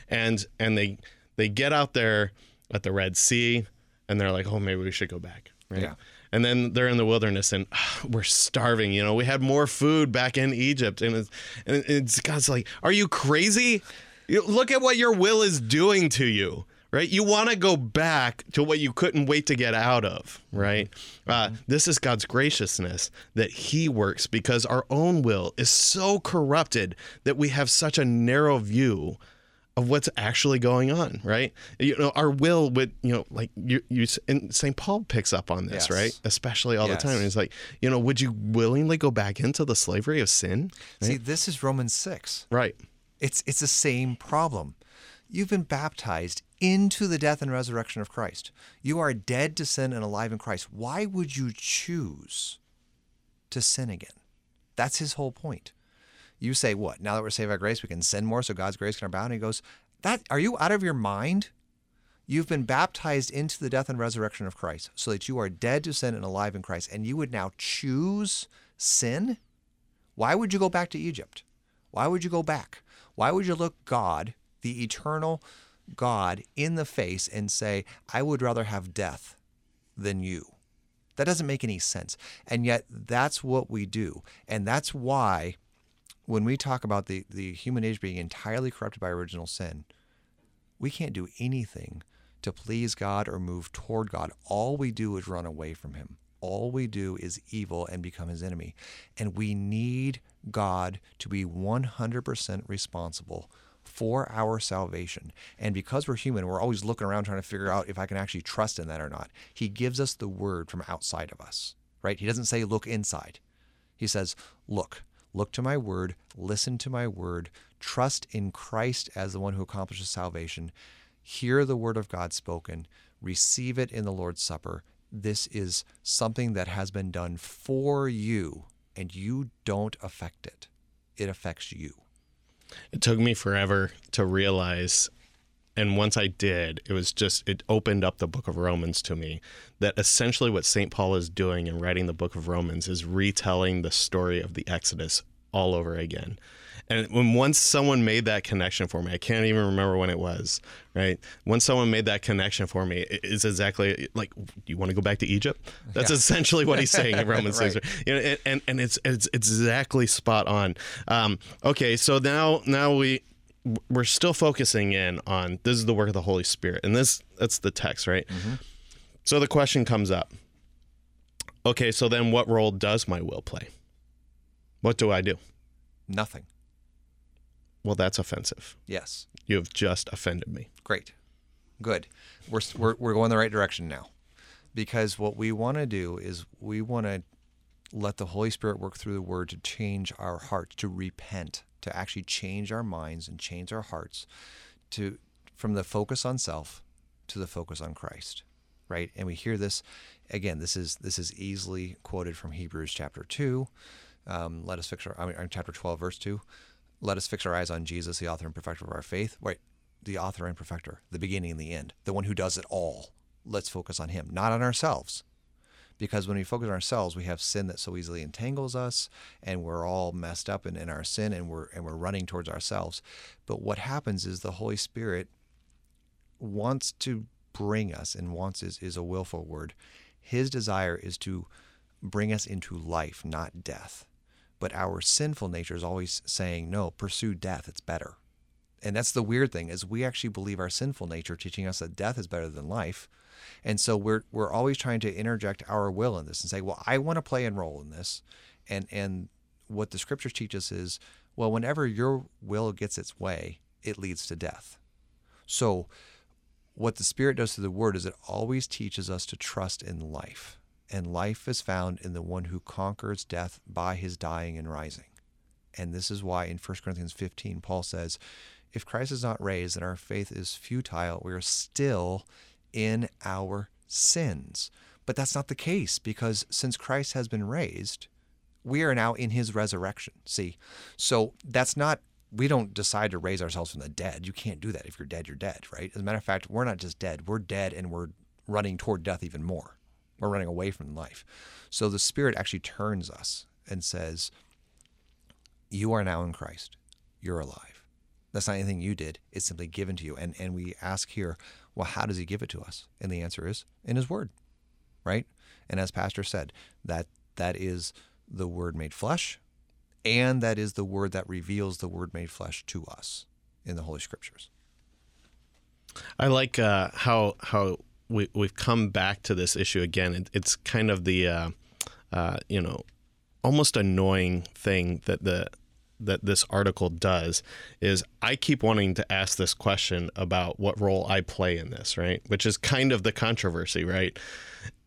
And and they they get out there at the Red Sea and they're like, oh, maybe we should go back, right? Yeah. And then they're in the wilderness and we're starving. You know, we had more food back in Egypt, and it's, and it's God's like, "Are you crazy? Look at what your will is doing to you." Right, you want to go back to what you couldn't wait to get out of. Right, uh, this is God's graciousness that He works because our own will is so corrupted that we have such a narrow view of what's actually going on, right? You know, our will would, you know, like you, you and St. Paul picks up on this, Yes. right? Especially all Yes. the time. He's like, you know, would you willingly go back into the slavery of sin? See, this is Romans 6. Right. It's it's the same problem. You've been baptized into the death and resurrection of Christ. You are dead to sin and alive in Christ. Why would you choose to sin again? That's his whole point. You say, "What? Now that we're saved by grace, we can sin more, so God's grace can abound." And he goes, "That are you out of your mind? You've been baptized into the death and resurrection of Christ, so that you are dead to sin and alive in Christ, and you would now choose sin? Why would you go back to Egypt? Why would you go back? Why would you look God, the eternal God, in the face and say, I would rather have death than you? That doesn't make any sense. And yet, that's what we do. And that's why, when we talk about the, the human age being entirely corrupted by original sin, we can't do anything to please God or move toward God. All we do is run away from Him. All we do is evil and become His enemy. And we need God to be 100% responsible for our salvation. And because we're human, we're always looking around trying to figure out if I can actually trust in that or not. He gives us the word from outside of us, right? He doesn't say, look inside. He says, Look, look to my word, listen to my word, trust in Christ as the one who accomplishes salvation, hear the word of God spoken, receive it in the Lord's Supper. This is something that has been done for you, and you don't affect it. It affects you. It took me forever to realize and once I did, it was just it opened up the book of Romans to me that essentially what St. Paul is doing in writing the book of Romans is retelling the story of the Exodus all over again. And when once someone made that connection for me, I can't even remember when it was, right? Once someone made that connection for me, it- it's exactly like, you want to go back to Egypt? That's essentially what he's saying in Romans Right. 6. You know, and, and, and it's, it's exactly spot on. Um, okay, so now now we we're still focusing in on this is the work of the Holy Spirit, and this that's the text, right? Mm-hmm. So the question comes up. Okay, so then what role does my will play? What do I do? Nothing. Well, that's offensive. Yes. You have just offended me. Great. Good. We're, we're, we're going the right direction now. Because what we want to do is we want to let the Holy Spirit work through the Word to change our hearts, to repent, to actually change our minds and change our hearts to from the focus on self to the focus on Christ. Right? And we hear this again, this is this is easily quoted from Hebrews chapter two. Um, let us fix our I mean chapter twelve, verse two. Let us fix our eyes on Jesus, the author and perfecter of our faith. Right, the author and perfecter, the beginning and the end, the one who does it all. Let's focus on him, not on ourselves. Because when we focus on ourselves, we have sin that so easily entangles us, and we're all messed up in, in our sin, and we're and we're running towards ourselves. But what happens is the Holy Spirit wants to bring us, and wants is, is a willful word. His desire is to bring us into life, not death. But our sinful nature is always saying, no, pursue death, it's better. And that's the weird thing is we actually believe our sinful nature teaching us that death is better than life. And so we're we're always trying to interject our will in this and say, well, I want to play and role in this. And and what the scriptures teach us is, well, whenever your will gets its way, it leads to death. So what the Spirit does through the Word is it always teaches us to trust in life. And life is found in the one who conquers death by his dying and rising. And this is why in 1 Corinthians 15, Paul says, If Christ is not raised, then our faith is futile. We are still in our sins. But that's not the case because since Christ has been raised, we are now in his resurrection. See? So that's not we don't decide to raise ourselves from the dead. You can't do that. If you're dead, you're dead, right? As a matter of fact, we're not just dead, we're dead and we're running toward death even more. We're running away from life. So the Spirit actually turns us and says, You are now in Christ. You're alive. That's not anything you did. It's simply given to you. And and we ask here, well, how does he give it to us? And the answer is in his word. Right? And as Pastor said, that that is the word made flesh, and that is the word that reveals the word made flesh to us in the Holy Scriptures. I like uh, how how we we've come back to this issue again. It, it's kind of the uh, uh, you know almost annoying thing that the that this article does is I keep wanting to ask this question about what role I play in this, right? Which is kind of the controversy, right?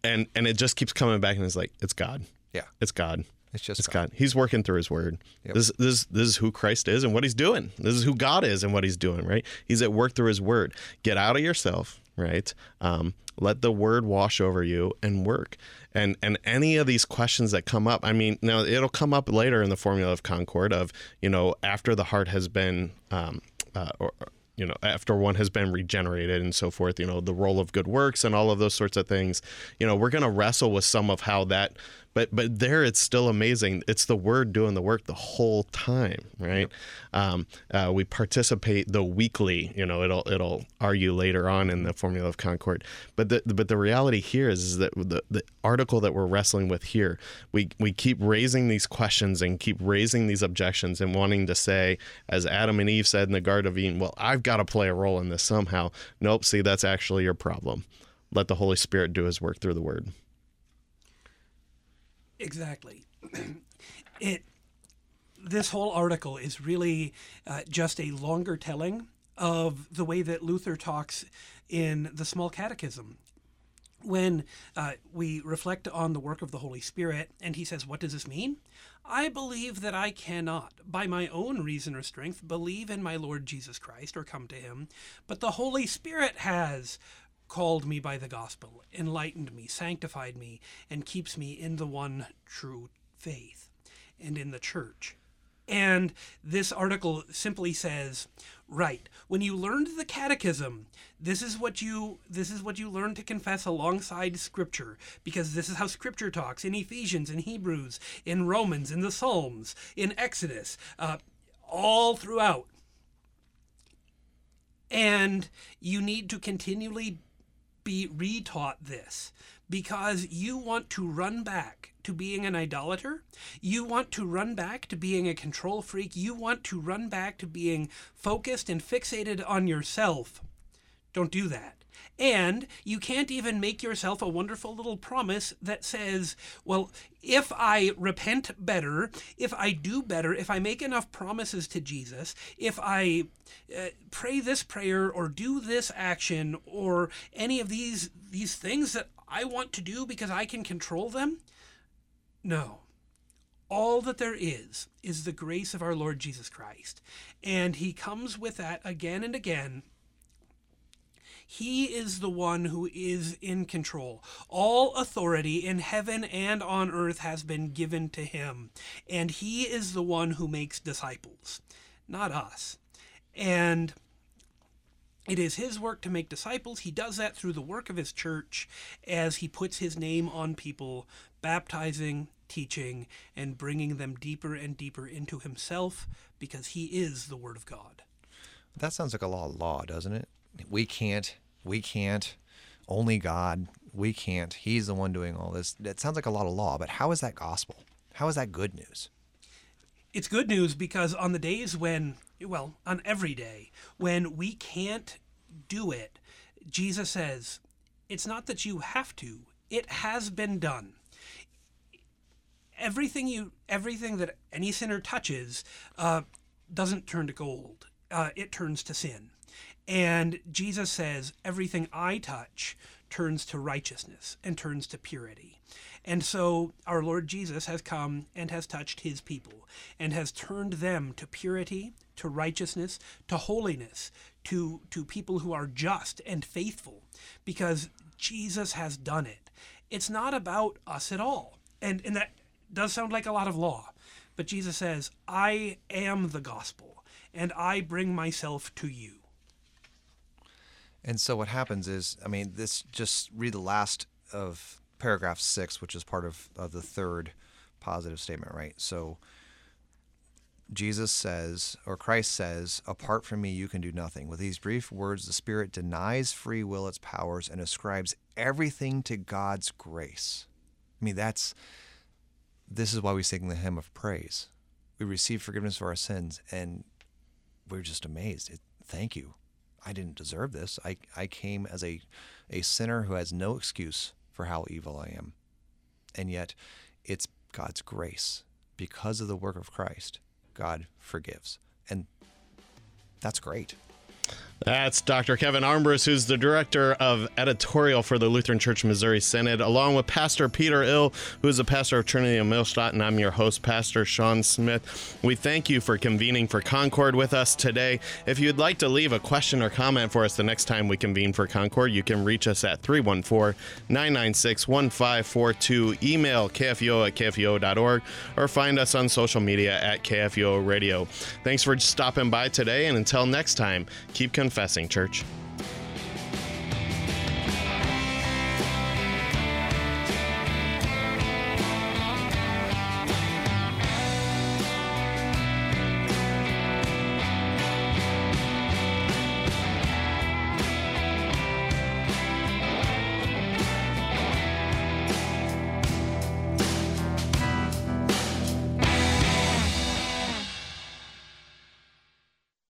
And and it just keeps coming back and it's like it's God. Yeah. It's God. It's just It's God. God. He's working through His Word. Yep. This, this, this is who Christ is and what He's doing. This is who God is and what He's doing. Right? He's at work through His Word. Get out of yourself. Right? Um, let the Word wash over you and work. And and any of these questions that come up, I mean, now it'll come up later in the formula of Concord of you know after the heart has been um, uh, or you know after one has been regenerated and so forth you know the role of good works and all of those sorts of things you know we're going to wrestle with some of how that but but there it's still amazing. It's the word doing the work the whole time right? Um, uh, we participate the weekly you know it'll it'll argue later on in the formula of concord. But the but the reality here is, is that the, the article that we're wrestling with here we we keep raising these questions and keep raising these objections and wanting to say as adam and eve said in the garden of eden well i've got to play a role in this somehow. Nope see that's actually your problem. Let the holy spirit do his work through the word Exactly. it. This whole article is really uh, just a longer telling of the way that Luther talks in the Small Catechism. When uh, we reflect on the work of the Holy Spirit, and he says, What does this mean? I believe that I cannot, by my own reason or strength, believe in my Lord Jesus Christ or come to him, but the Holy Spirit has called me by the gospel, enlightened me, sanctified me, and keeps me in the one true faith and in the church. And this article simply says, right, when you learned the catechism, this is what you this is what you learn to confess alongside scripture because this is how scripture talks in Ephesians, in Hebrews, in Romans, in the Psalms, in Exodus, uh, all throughout. And you need to continually be retaught this because you want to run back to being an idolater. You want to run back to being a control freak. You want to run back to being focused and fixated on yourself. Don't do that. And you can't even make yourself a wonderful little promise that says, well, if I repent better, if I do better, if I make enough promises to Jesus, if I uh, pray this prayer or do this action or any of these these things that I want to do because I can control them, no. All that there is is the grace of our Lord Jesus Christ. And he comes with that again and again he is the one who is in control. All authority in heaven and on earth has been given to him, and he is the one who makes disciples, not us. And it is his work to make disciples. He does that through the work of his church as he puts his name on people, baptizing, teaching, and bringing them deeper and deeper into himself because he is the Word of God. That sounds like a law of law, doesn't it? We can't. We can't. Only God. We can't. He's the one doing all this. That sounds like a lot of law, but how is that gospel? How is that good news? It's good news because on the days when, well, on every day, when we can't do it, Jesus says, it's not that you have to, it has been done. Everything you, everything that any sinner touches, uh, doesn't turn to gold. Uh, it turns to sin. And Jesus says, Everything I touch turns to righteousness and turns to purity. And so our Lord Jesus has come and has touched his people and has turned them to purity, to righteousness, to holiness, to, to people who are just and faithful because Jesus has done it. It's not about us at all. And, and that does sound like a lot of law. But Jesus says, I am the gospel and I bring myself to you. And so what happens is, I mean, this just read the last of paragraph six, which is part of, of the third positive statement, right? So Jesus says, or Christ says, apart from me, you can do nothing. With these brief words, the Spirit denies free will its powers and ascribes everything to God's grace. I mean, that's, this is why we sing the hymn of praise. We receive forgiveness for our sins, and we're just amazed. It, thank you. I didn't deserve this. I, I came as a, a sinner who has no excuse for how evil I am. And yet, it's God's grace. Because of the work of Christ, God forgives. And that's great. That's Dr. Kevin Armbrust, who's the director of editorial for the Lutheran Church Missouri Synod, along with Pastor Peter Ill, who is the pastor of Trinity of Millstadt, and I'm your host, Pastor Sean Smith. We thank you for convening for Concord with us today. If you'd like to leave a question or comment for us the next time we convene for Concord, you can reach us at 314 996 1542, email kfuo at kfuo.org, or find us on social media at KFUO Radio. Thanks for stopping by today, and until next time, keep confessing, church.